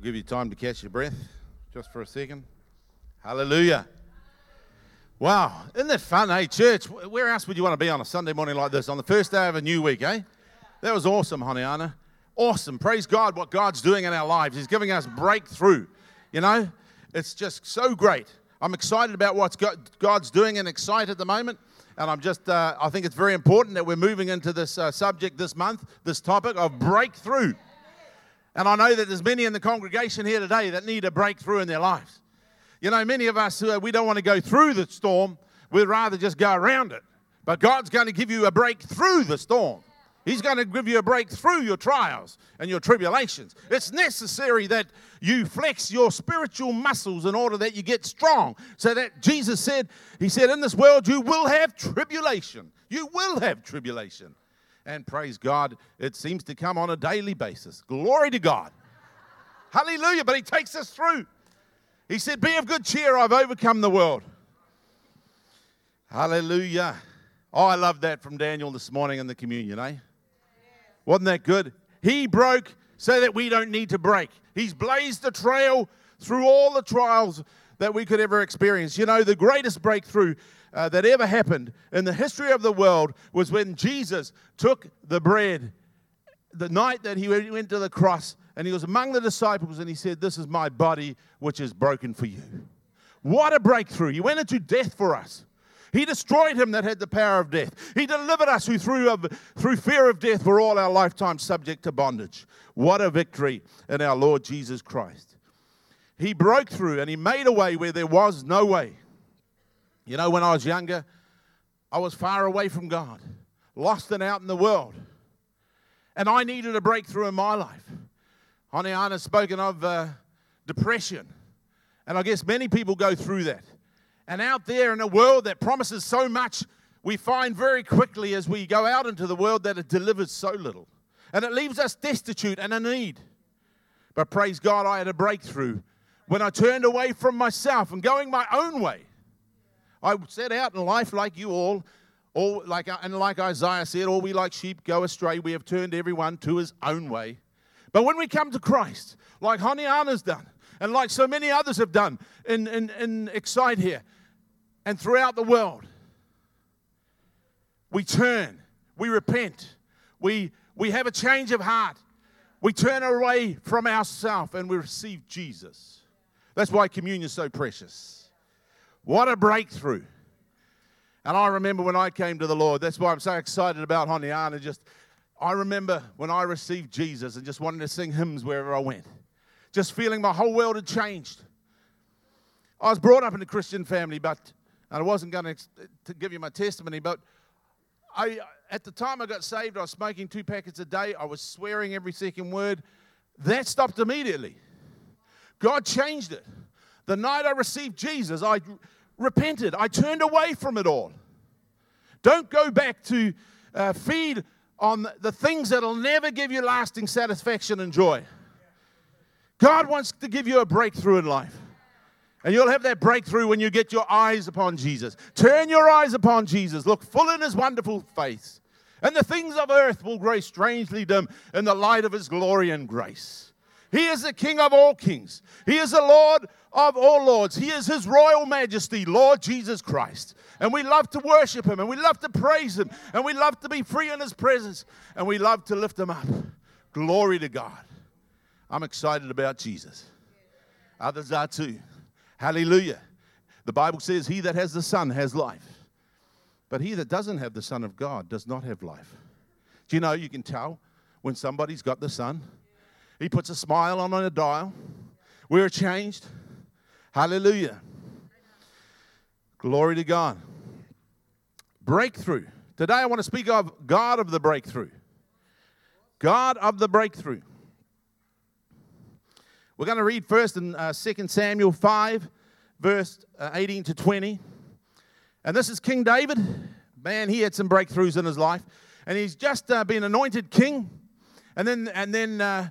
I'll give you time to catch your breath just for a second. Hallelujah. Wow, isn't that fun, hey, church? Where else would you want to be on a Sunday morning like this, on the first day of a new week, eh? That was awesome, Honiana. Awesome. Praise God, what God's doing in our lives. He's giving us breakthrough. You know, it's just so great. I'm excited about what God's doing and excited at the moment. And I'm just, uh, I think it's very important that we're moving into this uh, subject this month, this topic of breakthrough. And I know that there's many in the congregation here today that need a breakthrough in their lives. You know, many of us, uh, we don't want to go through the storm, we'd rather just go around it. But God's going to give you a break through the storm. He's going to give you a break through your trials and your tribulations. It's necessary that you flex your spiritual muscles in order that you get strong. So that Jesus said, He said, In this world you will have tribulation. You will have tribulation. And praise God, it seems to come on a daily basis. Glory to God. Hallelujah. But He takes us through. He said, Be of good cheer, I've overcome the world. Hallelujah. Oh, I love that from Daniel this morning in the communion, eh? Wasn't that good? He broke so that we don't need to break. He's blazed the trail through all the trials that we could ever experience. You know, the greatest breakthrough uh, that ever happened in the history of the world was when Jesus took the bread the night that he went to the cross and he was among the disciples and he said, This is my body which is broken for you. What a breakthrough. He went into death for us. He destroyed him that had the power of death. He delivered us who through, through fear of death were all our lifetime subject to bondage. What a victory in our Lord Jesus Christ. He broke through and he made a way where there was no way. You know, when I was younger, I was far away from God, lost and out in the world. And I needed a breakthrough in my life. Honey has spoken of uh, depression. And I guess many people go through that. And out there in a world that promises so much, we find very quickly as we go out into the world that it delivers so little. And it leaves us destitute and in need. But praise God, I had a breakthrough when I turned away from myself and going my own way. I set out in life like you all, all like, uh, and like Isaiah said, all we like sheep go astray. We have turned everyone to his own way. But when we come to Christ, like Honiana's done, and like so many others have done in, in, in Excite here, and throughout the world. We turn, we repent, we, we have a change of heart. We turn away from ourselves and we receive Jesus. That's why communion is so precious. What a breakthrough. And I remember when I came to the Lord, that's why I'm so excited about Honiana. Just I remember when I received Jesus and just wanted to sing hymns wherever I went. Just feeling my whole world had changed. I was brought up in a Christian family, but I wasn't going to give you my testimony, but I, at the time I got saved, I was smoking two packets a day. I was swearing every second word. That stopped immediately. God changed it. The night I received Jesus, I repented. I turned away from it all. Don't go back to uh, feed on the things that'll never give you lasting satisfaction and joy. God wants to give you a breakthrough in life. And you'll have that breakthrough when you get your eyes upon Jesus. Turn your eyes upon Jesus. Look full in his wonderful face. And the things of earth will grow strangely dim in the light of his glory and grace. He is the King of all kings. He is the Lord of all lords. He is his royal majesty, Lord Jesus Christ. And we love to worship him and we love to praise him and we love to be free in his presence and we love to lift him up. Glory to God. I'm excited about Jesus. Others are too. Hallelujah. The Bible says, He that has the Son has life. But he that doesn't have the Son of God does not have life. Do you know you can tell when somebody's got the Son? He puts a smile on on a dial. We're changed. Hallelujah. Glory to God. Breakthrough. Today I want to speak of God of the breakthrough. God of the breakthrough. We're going to read first in uh, 2 Samuel 5, verse uh, 18 to 20. And this is King David. Man, he had some breakthroughs in his life. And he's just uh, been anointed king. And then, and then, uh,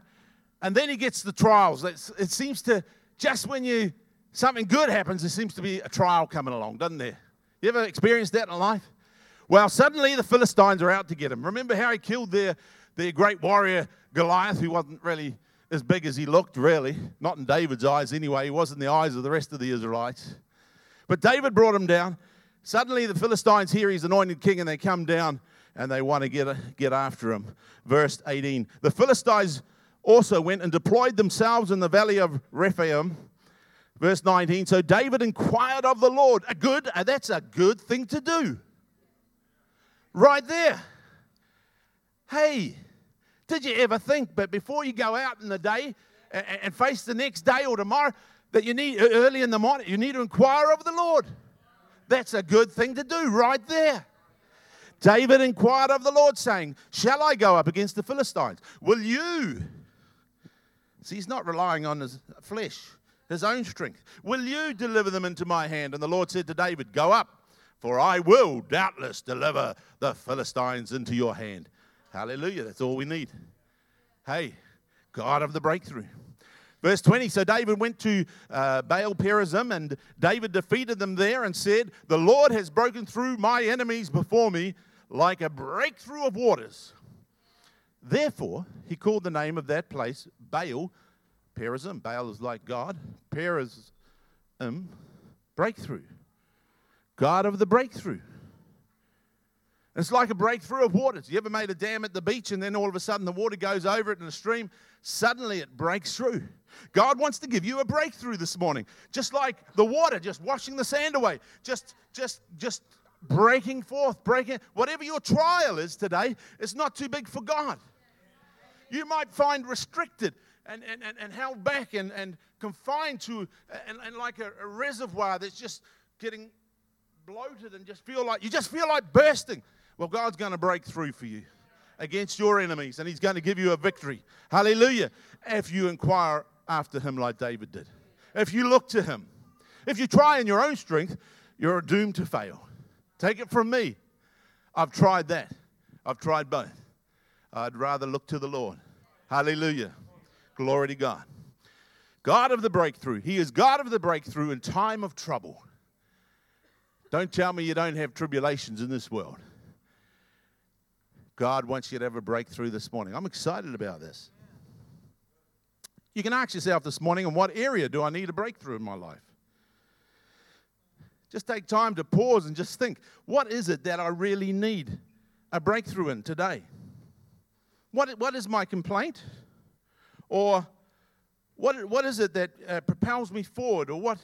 and then he gets the trials. It's, it seems to, just when you, something good happens, there seems to be a trial coming along, doesn't there? You ever experienced that in life? Well, suddenly the Philistines are out to get him. Remember how he killed their, their great warrior Goliath, who wasn't really as big as he looked, really. Not in David's eyes, anyway. He was in the eyes of the rest of the Israelites. But David brought him down. Suddenly, the Philistines hear he's anointed king and they come down and they want to get, get after him. Verse 18 The Philistines also went and deployed themselves in the valley of Rephaim. Verse 19 So David inquired of the Lord. A good, uh, that's a good thing to do. Right there. Hey, did you ever think, but before you go out in the day and, and face the next day or tomorrow, that you need early in the morning, you need to inquire of the Lord? That's a good thing to do right there. David inquired of the Lord, saying, Shall I go up against the Philistines? Will you? See, he's not relying on his flesh, his own strength. Will you deliver them into my hand? And the Lord said to David, Go up, for I will doubtless deliver the Philistines into your hand. Hallelujah. That's all we need. Hey, God of the breakthrough. Verse 20 So David went to uh, Baal Perazim, and David defeated them there and said, The Lord has broken through my enemies before me like a breakthrough of waters. Therefore, he called the name of that place Baal Perazim. Baal is like God. Perazim, breakthrough. God of the breakthrough. It's like a breakthrough of waters. You ever made a dam at the beach and then all of a sudden the water goes over it in a stream? Suddenly it breaks through. God wants to give you a breakthrough this morning. Just like the water, just washing the sand away, just, just, just breaking forth, breaking. Whatever your trial is today, it's not too big for God. You might find restricted and, and, and, and held back and, and confined to, and, and like a, a reservoir that's just getting bloated and just feel like, you just feel like bursting. Well, God's going to break through for you against your enemies and He's going to give you a victory. Hallelujah. If you inquire after Him like David did, if you look to Him, if you try in your own strength, you're doomed to fail. Take it from me. I've tried that. I've tried both. I'd rather look to the Lord. Hallelujah. Glory to God. God of the breakthrough. He is God of the breakthrough in time of trouble. Don't tell me you don't have tribulations in this world. God wants you to have a breakthrough this morning. I'm excited about this. You can ask yourself this morning, in what area do I need a breakthrough in my life? Just take time to pause and just think what is it that I really need a breakthrough in today? What, what is my complaint? Or what, what is it that uh, propels me forward? Or what,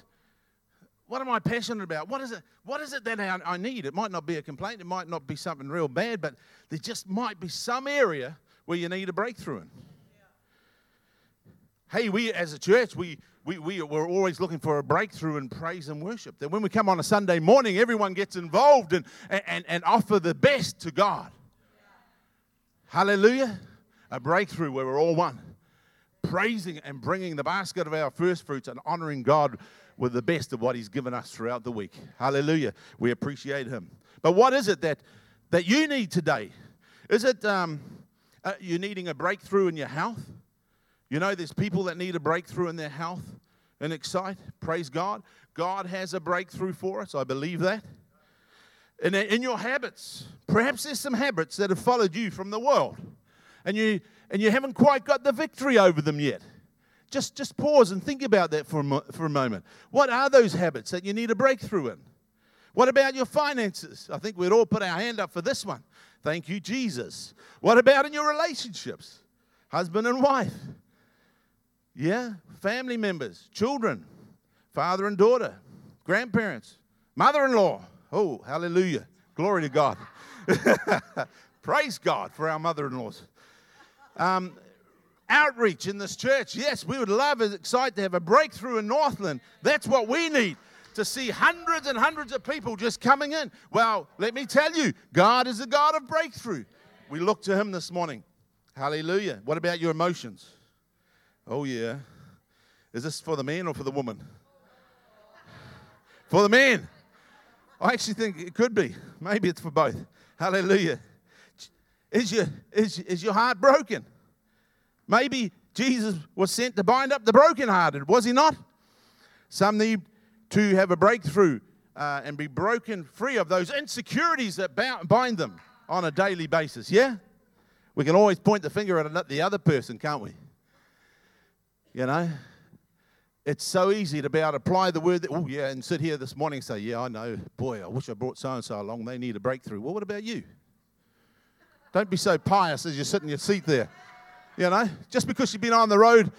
what am I passionate about? What is it, what is it that I, I need? It might not be a complaint, it might not be something real bad, but there just might be some area where you need a breakthrough in. Hey, we as a church, we, we, we, we're always looking for a breakthrough in praise and worship. That when we come on a Sunday morning, everyone gets involved and, and, and offer the best to God. Hallelujah. A breakthrough where we're all one. Praising and bringing the basket of our first fruits and honoring God with the best of what He's given us throughout the week. Hallelujah. We appreciate Him. But what is it that, that you need today? Is it um, uh, you needing a breakthrough in your health? You know, there's people that need a breakthrough in their health and excite. Praise God. God has a breakthrough for us. I believe that. And in your habits, perhaps there's some habits that have followed you from the world, and you and you haven't quite got the victory over them yet. Just, just pause and think about that for a, mo- for a moment. What are those habits that you need a breakthrough in? What about your finances? I think we'd all put our hand up for this one. Thank you, Jesus. What about in your relationships? Husband and wife. Yeah, family members, children, father and daughter, grandparents, mother in law. Oh, hallelujah. Glory to God. Praise God for our mother in laws. Um, outreach in this church. Yes, we would love and excited to have a breakthrough in Northland. That's what we need to see hundreds and hundreds of people just coming in. Well, let me tell you, God is a God of breakthrough. We look to Him this morning. Hallelujah. What about your emotions? Oh, yeah. Is this for the man or for the woman? For the man. I actually think it could be. Maybe it's for both. Hallelujah. Is your, is, is your heart broken? Maybe Jesus was sent to bind up the brokenhearted, was he not? Some need to have a breakthrough uh, and be broken free of those insecurities that bind them on a daily basis. Yeah? We can always point the finger at the other person, can't we? You know? It's so easy to be able to apply the word that, oh, yeah, and sit here this morning and say, yeah, I know. Boy, I wish I brought so and so along. They need a breakthrough. Well, what about you? Don't be so pious as you sit in your seat there. You know, just because you've been on the road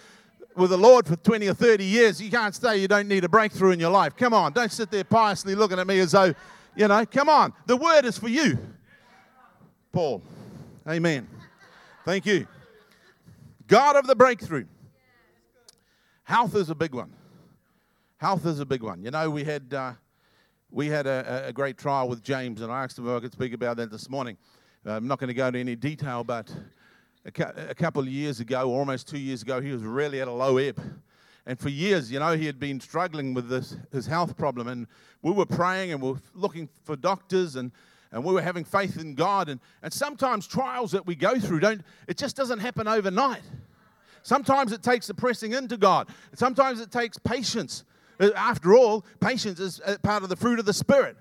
with the Lord for 20 or 30 years, you can't say you don't need a breakthrough in your life. Come on, don't sit there piously looking at me as though, you know, come on. The word is for you. Paul. Amen. Thank you. God of the breakthrough. Health is a big one. Health is a big one. You know, we had uh, we had a, a, great trial with James, and I asked him if I could speak about that this morning. I'm not going to go into any detail, but a, cu- a couple of years ago, almost two years ago, he was really at a low ebb. And for years, you know, he had been struggling with this, his health problem. And we were praying and we were looking for doctors and, and we were having faith in God. And, and sometimes trials that we go through don't, it just doesn't happen overnight. Sometimes it takes the pressing into God. Sometimes it takes patience. Uh, after all, patience is uh, part of the fruit of the Spirit.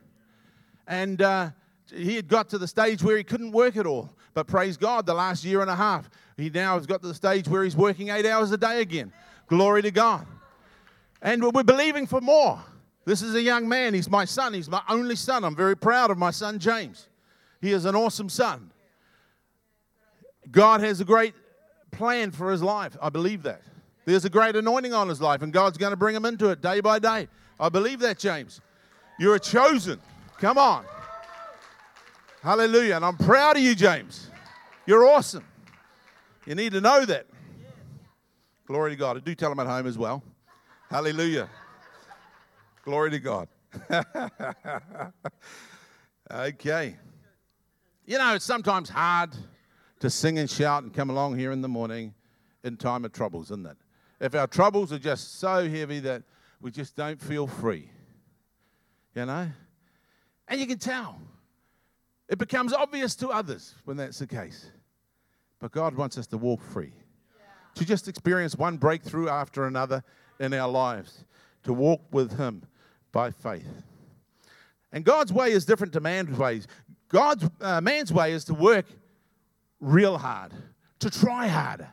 And uh, he had got to the stage where he couldn't work at all. But praise God, the last year and a half, he now has got to the stage where he's working eight hours a day again. Glory to God. And we're believing for more. This is a young man. He's my son. He's my only son. I'm very proud of my son, James. He is an awesome son. God has a great plan for his life. I believe that. There's a great anointing on his life, and God's going to bring him into it day by day. I believe that, James. You're a chosen. Come on. Hallelujah. And I'm proud of you, James. You're awesome. You need to know that. Glory to God. I do tell them at home as well. Hallelujah. Glory to God. okay. You know, it's sometimes hard to sing and shout and come along here in the morning in time of troubles, isn't it? If our troubles are just so heavy that we just don't feel free, you know? And you can tell. It becomes obvious to others when that's the case. But God wants us to walk free, yeah. to just experience one breakthrough after another in our lives, to walk with Him by faith. And God's way is different to man's ways. God's uh, man's way is to work real hard, to try harder.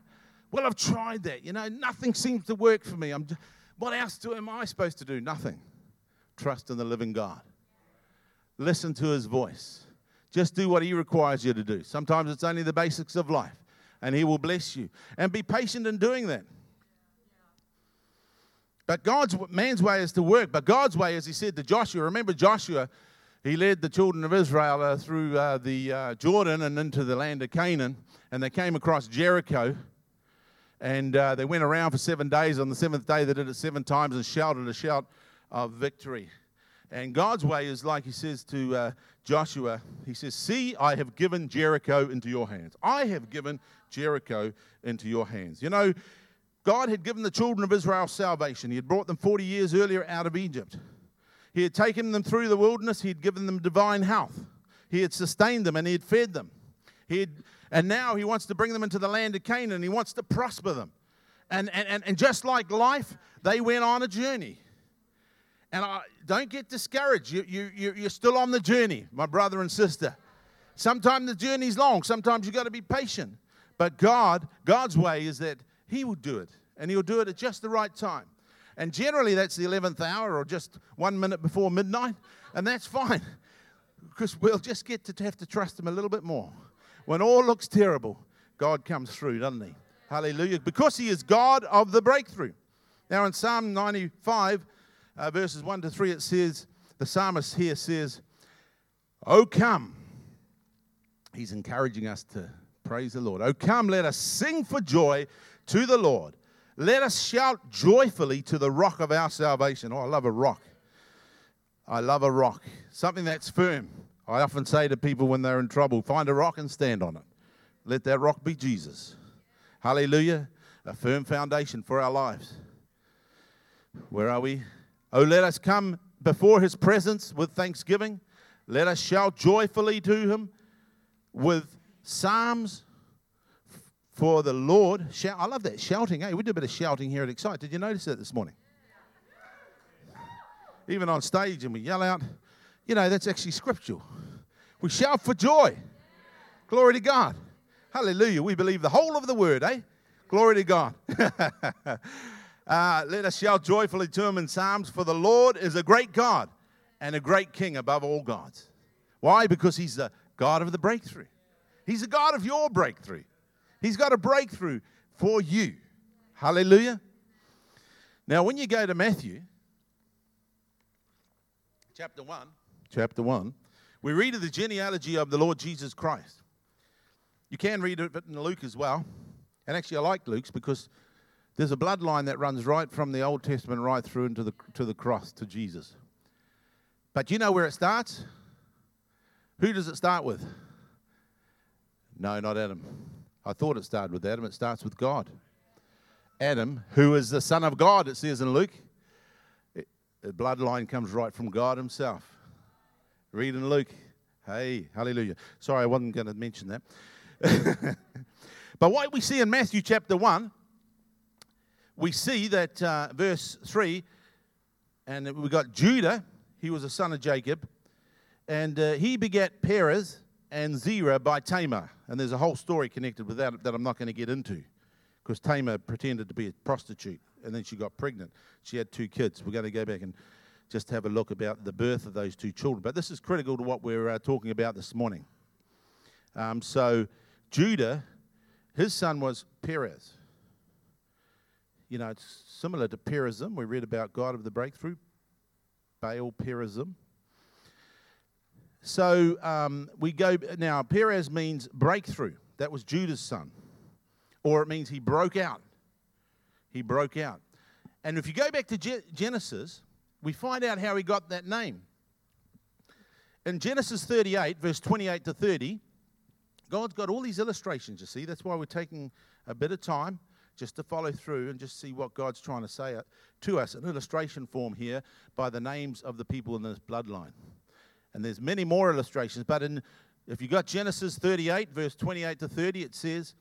Well, I've tried that. You know, nothing seems to work for me. I'm just, what else do, am I supposed to do? Nothing. Trust in the living God. Listen to his voice. Just do what he requires you to do. Sometimes it's only the basics of life, and he will bless you. And be patient in doing that. But God's man's way is to work. But God's way, as he said to Joshua, remember Joshua, he led the children of Israel uh, through uh, the uh, Jordan and into the land of Canaan, and they came across Jericho. And uh, they went around for seven days. On the seventh day, they did it seven times and shouted a shout of victory. And God's way is like he says to uh, Joshua, he says, See, I have given Jericho into your hands. I have given Jericho into your hands. You know, God had given the children of Israel salvation. He had brought them 40 years earlier out of Egypt. He had taken them through the wilderness. He had given them divine health. He had sustained them and he had fed them. He had, and now he wants to bring them into the land of Canaan. He wants to prosper them. And, and, and and just like life, they went on a journey. And I, don't get discouraged. You, you, you're still on the journey, my brother and sister. Sometimes the journey's long. Sometimes you've got to be patient. But God, God's way is that He will do it. And He'll do it at just the right time. And generally that's the 11th hour or just one minute before midnight. And that's fine. Because we'll just get to have to trust Him a little bit more. When all looks terrible, God comes through, doesn't He? Hallelujah. Because He is God of the breakthrough. Now in Psalm 95, uh, verses 1 to 3, it says, the psalmist here says, Oh, come. He's encouraging us to praise the Lord. Oh, come, let us sing for joy to the Lord. Let us shout joyfully to the rock of our salvation. Oh, I love a rock. I love a rock, something that's firm. I often say to people when they're in trouble, find a rock and stand on it. Let that rock be Jesus. Hallelujah. A firm foundation for our lives. Where are we? Oh, let us come before his presence with thanksgiving. Let us shout joyfully to him with psalms for the Lord. Shout, I love that shouting. Hey, we did a bit of shouting here at Excite. Did you notice that this morning? Even on stage, and we yell out. You know, that's actually scriptural. We shout for joy. Glory to God. Hallelujah. We believe the whole of the word, eh? Glory to God. uh, let us shout joyfully to him in Psalms, for the Lord is a great God and a great King above all gods. Why? Because he's the God of the breakthrough. He's the God of your breakthrough. He's got a breakthrough for you. Hallelujah. Now, when you go to Matthew chapter 1, chapter 1, we read of the genealogy of the Lord Jesus Christ. You can read it in Luke as well. And actually, I like Luke's because there's a bloodline that runs right from the Old Testament right through into the, to the cross, to Jesus. But you know where it starts? Who does it start with? No, not Adam. I thought it started with Adam. It starts with God. Adam, who is the Son of God, it says in Luke, it, the bloodline comes right from God Himself. Read in Luke. Hey, hallelujah. Sorry, I wasn't going to mention that. but what we see in Matthew chapter 1, we see that uh, verse 3, and we got Judah, he was a son of Jacob, and uh, he begat Perez and Zerah by Tamar. And there's a whole story connected with that that I'm not going to get into because Tamar pretended to be a prostitute and then she got pregnant. She had two kids. We're going to go back and just have a look about the birth of those two children. But this is critical to what we're uh, talking about this morning. Um, so, Judah, his son was Perez. You know, it's similar to Perazim. We read about God of the breakthrough, Baal Perazim. So um, we go now. Perez means breakthrough. That was Judah's son, or it means he broke out. He broke out. And if you go back to Ge- Genesis, we find out how he got that name. In Genesis 38, verse 28 to 30, God's got all these illustrations, you see. That's why we're taking a bit of time just to follow through and just see what God's trying to say to us. An illustration form here by the names of the people in this bloodline. And there's many more illustrations, but in if you got Genesis 38, verse 28 to 30, it says,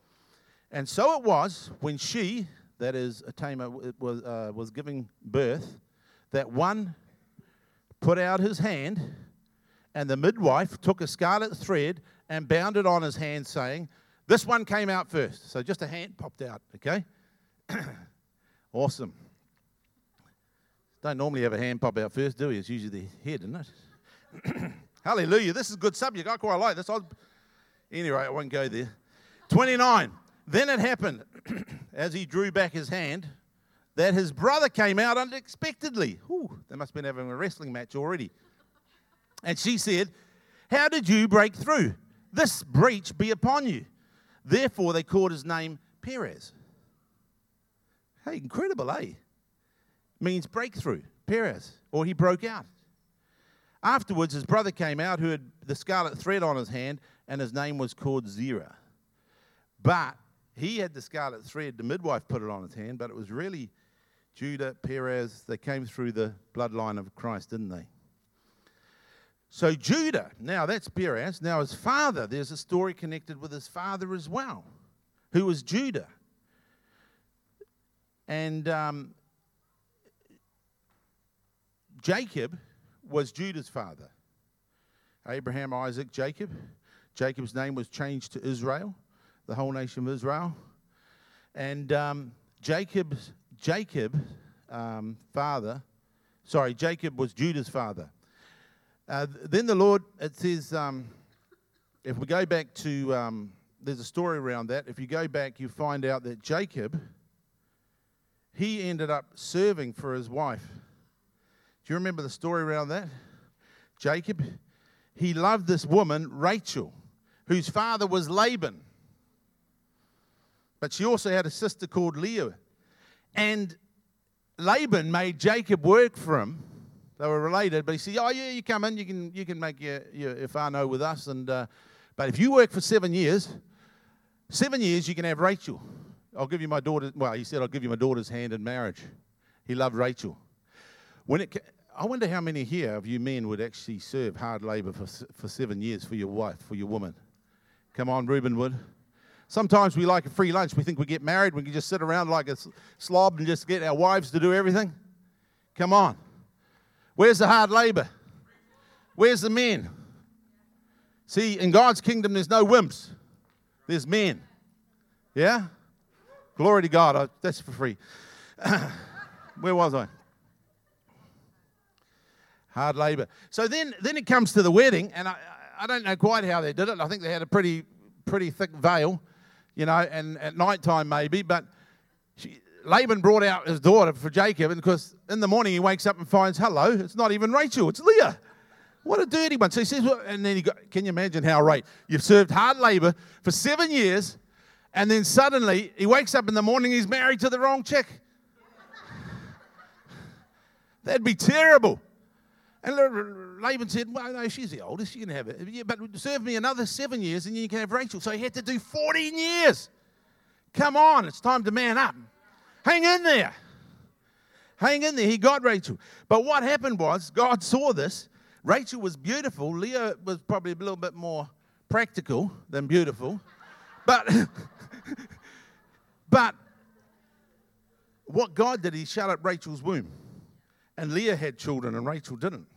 And so it was when she, that is, Tamar, was, uh, was giving birth, that one put out his hand, and the midwife took a scarlet thread and bound it on his hand, saying, This one came out first. So just a hand popped out, okay? awesome. Don't normally have a hand pop out first, do we? It's usually the head, isn't it? Hallelujah. This is a good subject. I quite like this. I'll... Anyway, I won't go there. 29. Then it happened, as he drew back his hand, that his brother came out unexpectedly. Ooh, they must have been having a wrestling match already. And she said, How did you break through? this breach be upon you. Therefore, they called his name Perez. Hey, incredible, eh? Means breakthrough, Perez, or he broke out. Afterwards, his brother came out who had the scarlet thread on his hand, and his name was called Zerah. But he had the scarlet thread, the midwife put it on his hand, but it was really Judah, Perez. They came through the bloodline of Christ, didn't they? So Judah, now that's Perez. Now his father, there's a story connected with his father as well, who was Judah. And um, Jacob was Judah's father. Abraham, Isaac, Jacob. Jacob's name was changed to Israel, the whole nation of Israel. And um, Jacob's Jacob um, father, sorry, Jacob was Judah's father. Uh, then the Lord, it says, um, if we go back to, um, there's a story around that. If you go back, you find out that Jacob, he ended up serving for his wife. Do you remember the story around that? Jacob, he loved this woman, Rachel, whose father was Laban. But she also had a sister called Leah. And Laban made Jacob work for him they were related, but he said, "Oh yeah, you come in, you can you can make your your, your whānau with us, and uh, but if you work for seven years, seven years you can have Rachel. I'll give you my daughter. Well, he said, I'll give you my daughter's hand in marriage. He loved Rachel. When it, I wonder how many here of you men would actually serve hard labor for for seven years for your wife, for your woman. Come on, Reuben would. Sometimes we like a free lunch. We think we get married, we can just sit around like a slob and just get our wives to do everything. Come on. Where's the hard labor? Where's the men? See, in God's kingdom, there's no wimps, there's men. Yeah? Glory to God. I, that's for free. Where was I? Hard labor. So then, then it comes to the wedding, and I, I don't know quite how they did it. I think they had a pretty, pretty thick veil, you know, and at night time maybe. But she, Laban brought out his daughter for Jacob, and because in the morning he wakes up and finds, hello, it's not even Rachel, it's Leah. What a dirty one. So he says, well, and then he got, can you imagine how right? You've served hard labor for seven years, and then suddenly he wakes up in the morning, he's married to the wrong chick. That'd be terrible. And Laban said, Well, no, she's the oldest. You can have it. Yeah, but serve me another seven years and you can have Rachel. So he had to do 14 years. Come on, it's time to man up. Hang in there. Hang in there. He got Rachel. But what happened was, God saw this. Rachel was beautiful. Leah was probably a little bit more practical than beautiful. But, but what God did, He shut up Rachel's womb. And Leah had children and Rachel didn't.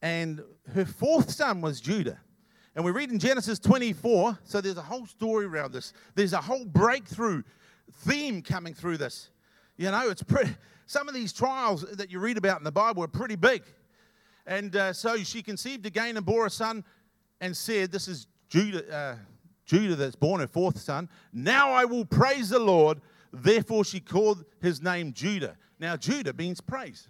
And her fourth son was Judah. And we read in Genesis 24, so there's a whole story around this. There's a whole breakthrough theme coming through this. You know, it's pretty, some of these trials that you read about in the Bible are pretty big. And uh, so she conceived again and bore a son and said, This is Judah, uh, Judah that's born her fourth son. Now I will praise the Lord. Therefore she called his name Judah. Now, Judah means praise.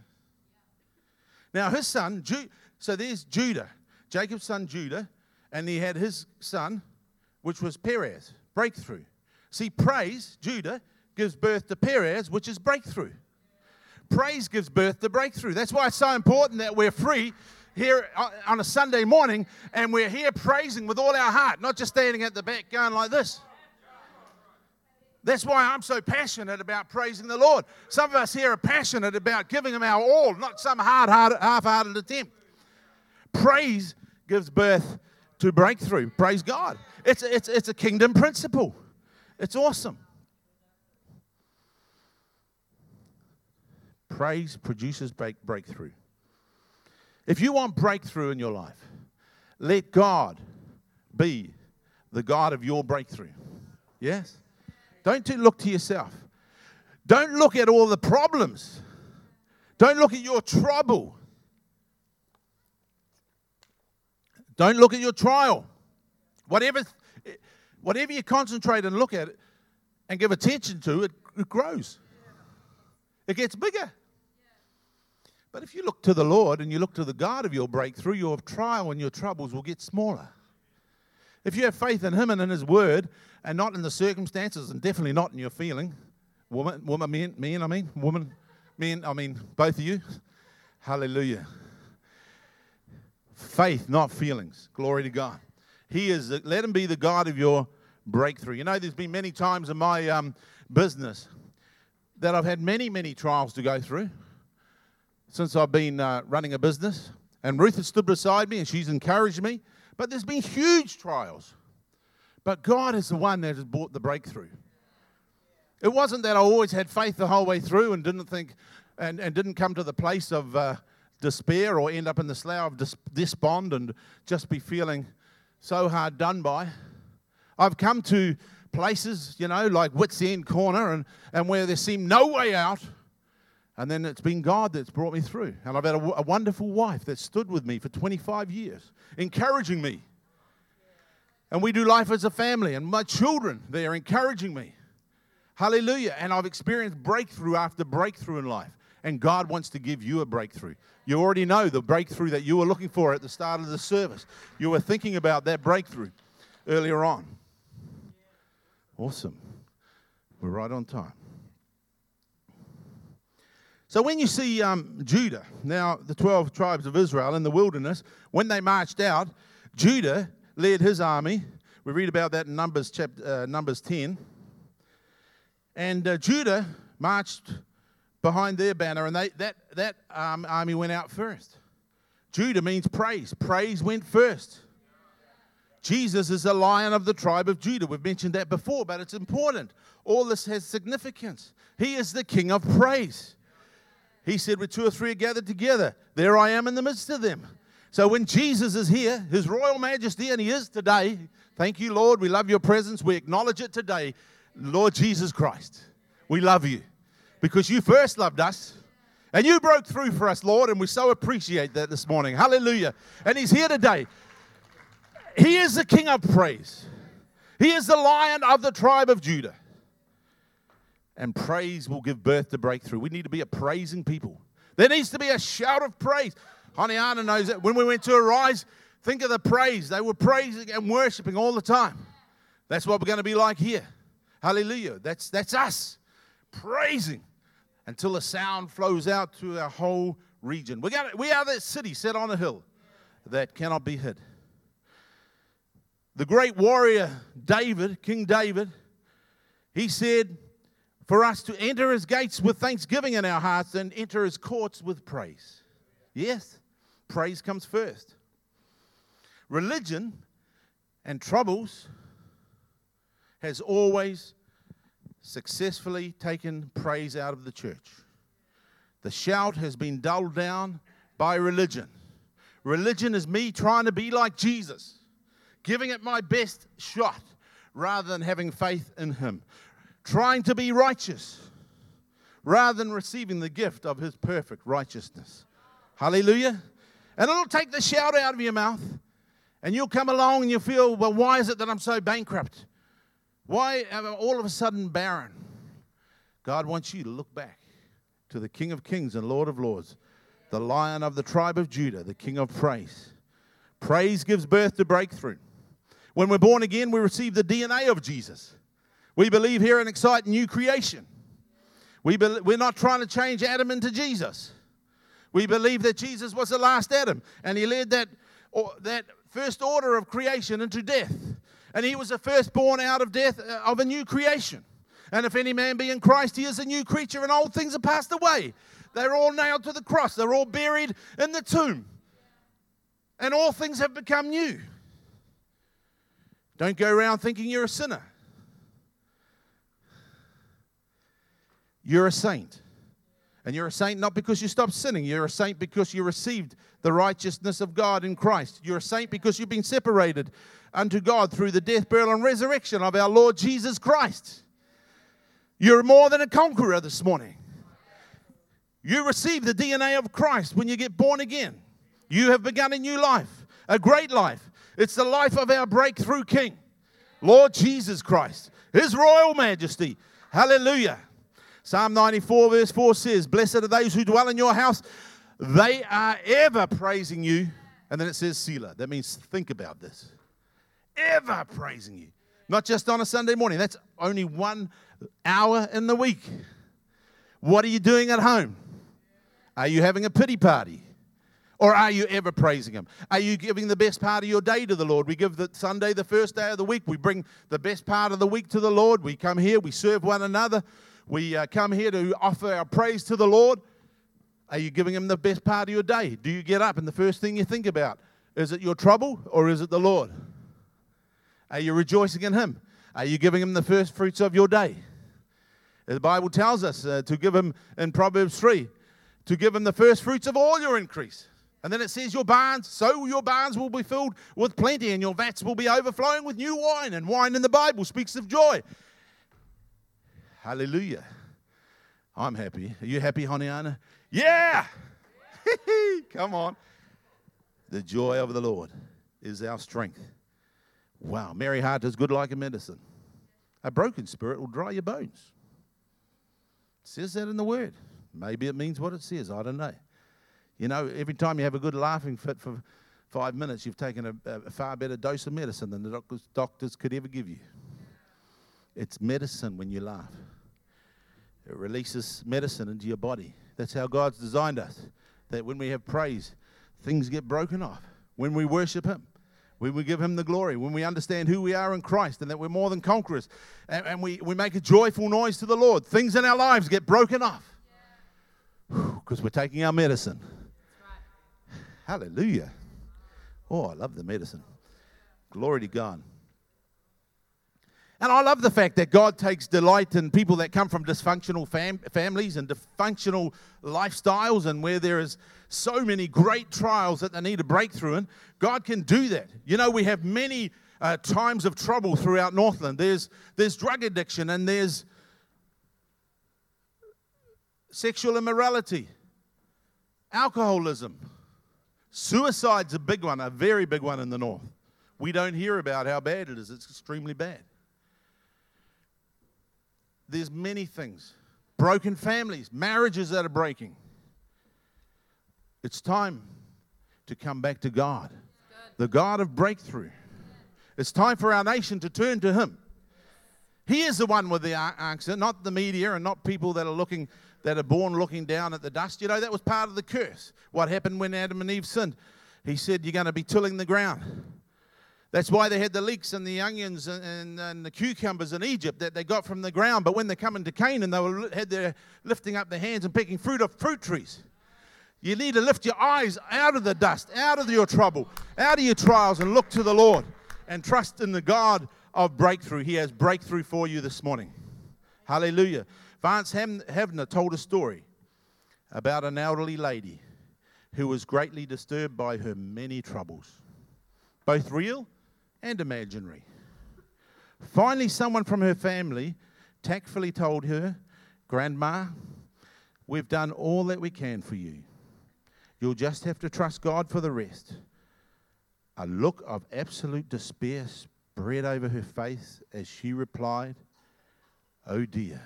Now, his son, Ju- so there's Judah, Jacob's son Judah, and he had his son, which was Perez, breakthrough. See, praise, Judah, gives birth to Perez, which is breakthrough. Praise gives birth to breakthrough. That's why it's so important that we're free here on a Sunday morning and we're here praising with all our heart, not just standing at the back going like this. That's why I'm so passionate about praising the Lord. Some of us here are passionate about giving Him our all, not some hard, hard half-hearted attempt. Praise gives birth to breakthrough. Praise God. It's, it's, it's a kingdom principle. It's awesome. Praise produces break, breakthrough. If you want breakthrough in your life, let God be the God of your breakthrough. Yes? Don't look to yourself. Don't look at all the problems. Don't look at your trouble. Don't look at your trial. Whatever, whatever you concentrate and look at it and give attention to, it, it grows. It gets bigger. But if you look to the Lord and you look to the God of your breakthrough, your trial and your troubles will get smaller. If you have faith in Him and in His Word, and not in the circumstances, and definitely not in your feeling, woman, woman, men, men, I mean, woman, men, I mean, both of you. Hallelujah. Faith, not feelings. Glory to God. He is. Let Him be the God of your breakthrough. You know, there's been many times in my um, business that I've had many, many trials to go through since I've been uh, running a business. And Ruth has stood beside me and she's encouraged me. But there's been huge trials. But God is the one that has brought the breakthrough. It wasn't that I always had faith the whole way through and didn't think and, and didn't come to the place of uh, despair or end up in the slough of despond and just be feeling so hard done by. I've come to places, you know, like Wits End Corner and, and where there seemed no way out. And then it's been God that's brought me through. And I've had a, a wonderful wife that stood with me for 25 years, encouraging me and we do life as a family. And my children, they are encouraging me. Hallelujah. And I've experienced breakthrough after breakthrough in life. And God wants to give you a breakthrough. You already know the breakthrough that you were looking for at the start of the service. You were thinking about that breakthrough earlier on. Awesome. We're right on time. So when you see um, Judah, now the 12 tribes of Israel in the wilderness, when they marched out, Judah led his army. We read about that in Numbers, chapter, uh, Numbers 10. And uh, Judah marched behind their banner, and they, that, that um, army went out first. Judah means praise. Praise went first. Jesus is the lion of the tribe of Judah. We've mentioned that before, but it's important. All this has significance. He is the king of praise. He said, With two or three are gathered together, there I am in the midst of them. So when Jesus is here, His Royal Majesty, and He is today, thank you, Lord, we love your presence, we acknowledge it today. Lord Jesus Christ, we love you because you first loved us. And you broke through for us, Lord, and we so appreciate that this morning. Hallelujah. And He's here today. He is the King of praise, He is the Lion of the tribe of Judah. And praise will give birth to breakthrough. We need to be a praising people. There needs to be a shout of praise. Honiana knows that when we went to Arise, think of the praise. They were praising and worshiping all the time. That's what we're going to be like here. Hallelujah. That's, that's us praising until the sound flows out to our whole region. We, got, we are that city set on a hill that cannot be hid. The great warrior David, King David, he said, For us to enter his gates with thanksgiving in our hearts and enter his courts with praise. Yes, praise comes first. Religion and troubles has always successfully taken praise out of the church. The shout has been dulled down by religion. Religion is me trying to be like Jesus, giving it my best shot rather than having faith in Him, trying to be righteous rather than receiving the gift of His perfect righteousness. Hallelujah. And it'll take the shout out of your mouth, and you'll come along and you'll feel, well, why is it that I'm so bankrupt? Why am I all of a sudden barren? God wants you to look back to the King of Kings and Lord of Lords, the Lion of the tribe of Judah, the King of praise. Praise gives birth to breakthrough. When we're born again, we receive the DNA of Jesus. We believe here in excite new creation. We be, we're not trying to change Adam into Jesus. We believe that Jesus was the last Adam and he led that, or, that first order of creation into death. And he was the firstborn out of death uh, of a new creation. And if any man be in Christ, he is a new creature, and old things are passed away. They're all nailed to the cross, they're all buried in the tomb. And all things have become new. Don't go around thinking you're a sinner. You're a saint. And you're a saint not because you stopped sinning. You're a saint because you received the righteousness of God in Christ. You're a saint because you've been separated unto God through the death, burial, and resurrection of our Lord Jesus Christ. You're more than a conqueror this morning. You receive the DNA of Christ when you get born again. You have begun a new life, a great life. It's the life of our breakthrough King, Lord Jesus Christ, His royal majesty. Hallelujah. Psalm 94, verse 4 says, Blessed are those who dwell in your house. They are ever praising you. And then it says, Selah. That means think about this. Ever praising you. Not just on a Sunday morning. That's only one hour in the week. What are you doing at home? Are you having a pity party? Or are you ever praising Him? Are you giving the best part of your day to the Lord? We give the Sunday the first day of the week. We bring the best part of the week to the Lord. We come here, we serve one another. We uh, come here to offer our praise to the Lord. Are you giving Him the best part of your day? Do you get up and the first thing you think about is it your trouble or is it the Lord? Are you rejoicing in Him? Are you giving Him the first fruits of your day? The Bible tells us uh, to give Him in Proverbs 3 to give Him the first fruits of all your increase. And then it says, Your barns, so your barns will be filled with plenty, and your vats will be overflowing with new wine. And wine in the Bible speaks of joy. Hallelujah. I'm happy. Are you happy, Honiana? Yeah! Come on. The joy of the Lord is our strength. Wow, merry heart is good like a medicine. A broken spirit will dry your bones. It says that in the word. Maybe it means what it says. I don't know. You know, every time you have a good laughing fit for five minutes, you've taken a, a far better dose of medicine than the doctors, doctors could ever give you. It's medicine when you laugh. It releases medicine into your body. That's how God's designed us. That when we have praise, things get broken off. When we worship Him, we give Him the glory, when we understand who we are in Christ and that we're more than conquerors, and, and we, we make a joyful noise to the Lord, things in our lives get broken off because we're taking our medicine. Right. Hallelujah. Oh, I love the medicine. Glory to God. And I love the fact that God takes delight in people that come from dysfunctional fam- families and dysfunctional lifestyles and where there is so many great trials that they need a breakthrough in. God can do that. You know, we have many uh, times of trouble throughout Northland. There's, there's drug addiction and there's sexual immorality, alcoholism. Suicide's a big one, a very big one in the north. We don't hear about how bad it is, it's extremely bad. There's many things. Broken families, marriages that are breaking. It's time to come back to God, the God of breakthrough. It's time for our nation to turn to Him. He is the one with the answer, not the media and not people that are looking that are born looking down at the dust. You know, that was part of the curse. What happened when Adam and Eve sinned? He said, You're going to be tilling the ground. That's why they had the leeks and the onions and, and, and, the cucumbers in Egypt that they got from the ground. But when they come into Canaan, they were, had their lifting up their hands and picking fruit off fruit trees. You need to lift your eyes out of the dust, out of your trouble, out of your trials, and look to the Lord and trust in the God of breakthrough. He has breakthrough for you this morning. Hallelujah. Vance Havner told a story about an elderly lady who was greatly disturbed by her many troubles, both real and imaginary. Finally, someone from her family tactfully told her, Grandma, we've done all that we can for you. You'll just have to trust God for the rest. A look of absolute despair spread over her face as she replied, Oh dear.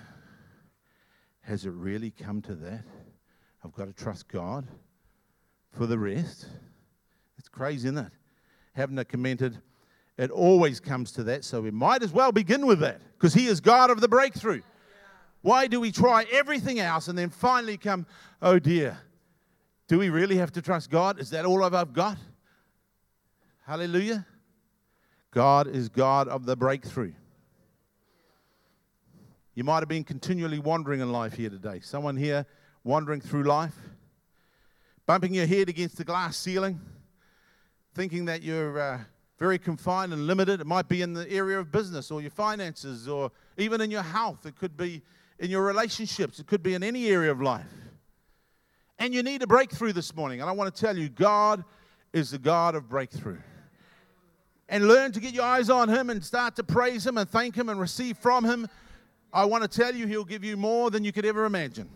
Has it really come to that? I've got to trust God for the rest. It's crazy, isn't it? Havner commented, it always comes to that, so we might as well begin with that because He is God of the breakthrough. Why do we try everything else and then finally come, oh dear, do we really have to trust God? Is that all I've got? Hallelujah. God is God of the breakthrough. You might have been continually wandering in life here today. Someone here wandering through life, bumping your head against the glass ceiling, thinking that you're uh, very confined and limited. It might be in the area of business or your finances or even in your health. It could be in your relationships. It could be in any area of life. And you need a breakthrough this morning. And I want to tell you, God is the God of breakthrough. And learn to get your eyes on Him and start to praise Him and thank Him and receive from Him I want to tell you, He'll give you more than you could ever imagine.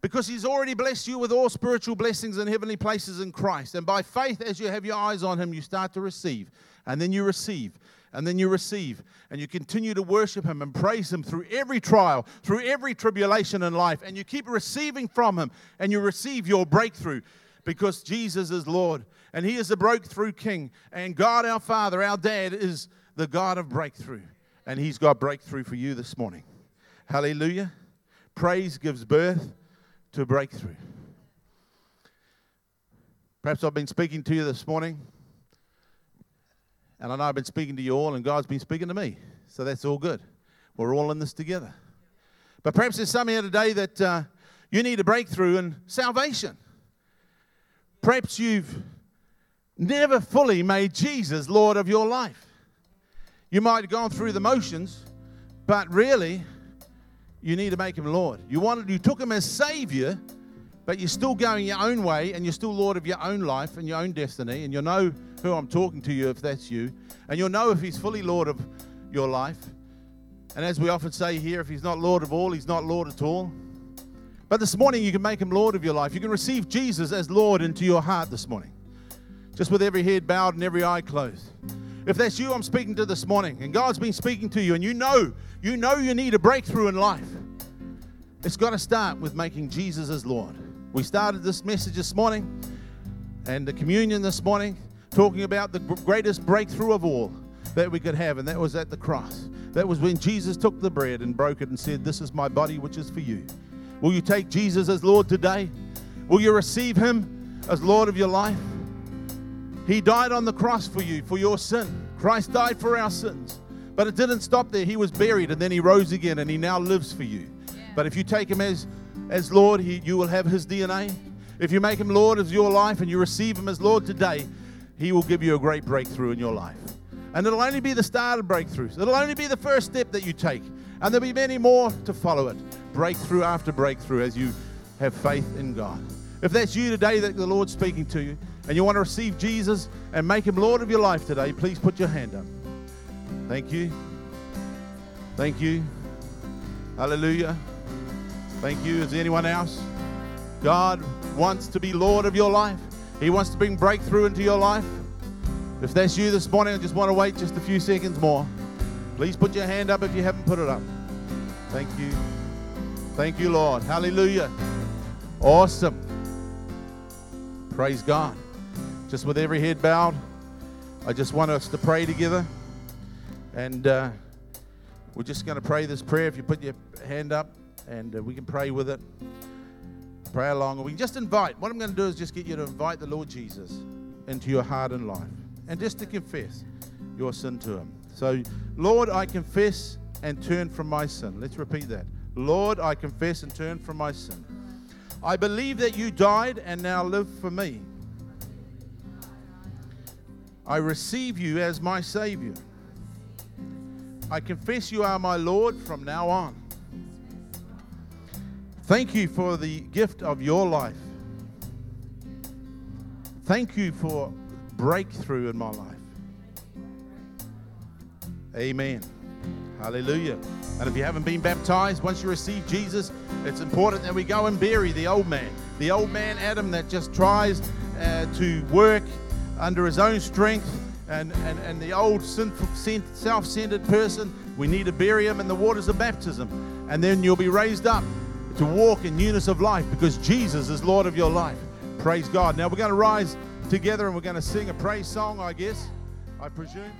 Because He's already blessed you with all spiritual blessings in heavenly places in Christ. And by faith, as you have your eyes on Him, you start to receive. And then you receive. And then you receive. And you continue to worship Him and praise Him through every trial, through every tribulation in life. And you keep receiving from Him. And you receive your breakthrough because Jesus is Lord. And He is the breakthrough King. And God, our Father, our Dad, is the God of breakthrough. And He's got breakthrough for you this morning. Hallelujah. Praise gives birth to breakthrough. Perhaps I've been speaking to you this morning, and I know I've been speaking to you all, and God's been speaking to me. So that's all good. We're all in this together. But perhaps there's some here today that uh, you need a breakthrough in salvation. Perhaps you've never fully made Jesus Lord of your life. You might have gone through the motions, but really, you need to make him Lord. You wanted, you took him as Savior, but you're still going your own way and you're still Lord of your own life and your own destiny. And you'll know who I'm talking to you if that's you. And you'll know if he's fully Lord of your life. And as we often say here, if he's not Lord of all, he's not Lord at all. But this morning, you can make him Lord of your life. You can receive Jesus as Lord into your heart this morning, just with every head bowed and every eye closed. If that's you, I'm speaking to this morning, and God's been speaking to you, and you know, you know you need a breakthrough in life. It's got to start with making Jesus as Lord. We started this message this morning and the communion this morning talking about the greatest breakthrough of all that we could have, and that was at the cross. That was when Jesus took the bread and broke it and said, This is my body, which is for you. Will you take Jesus as Lord today? Will you receive him as Lord of your life? He died on the cross for you, for your sin. Christ died for our sins. But it didn't stop there. He was buried and then he rose again and he now lives for you. Yeah. But if you take him as, as Lord, he, you will have his DNA. If you make him Lord of your life and you receive him as Lord today, he will give you a great breakthrough in your life. And it'll only be the start of breakthroughs. It'll only be the first step that you take. And there'll be many more to follow it. Breakthrough after breakthrough as you have faith in God. If that's you today that the Lord's speaking to you, and you want to receive Jesus and make him Lord of your life today, please put your hand up. Thank you. Thank you. Hallelujah. Thank you. Is there anyone else? God wants to be Lord of your life. He wants to bring breakthrough into your life. If that's you this morning, I just want to wait just a few seconds more. Please put your hand up if you haven't put it up. Thank you. Thank you, Lord. Hallelujah. Awesome. Praise God. Just with every head bowed, I just want us to pray together. And uh, we're just going to pray this prayer. If you put your hand up, and uh, we can pray with it, pray along. or we can just invite. What I'm going to do is just get you to invite the Lord Jesus into your heart and life, and just to confess your sin to Him. So, Lord, I confess and turn from my sin. Let's repeat that. Lord, I confess and turn from my sin. I believe that you died and now live for me. I receive you as my Savior. I confess you are my Lord from now on. Thank you for the gift of your life. Thank you for breakthrough in my life. Amen. Hallelujah. And if you haven't been baptized, once you receive Jesus, it's important that we go and bury the old man. The old man, Adam, that just tries uh, to work under his own strength and, and, and the old sinful, self centered person, we need to bury him in the waters of baptism. And then you'll be raised up to walk in newness of life because Jesus is Lord of your life. Praise God. Now we're going to rise together and we're going to sing a praise song, I guess, I presume.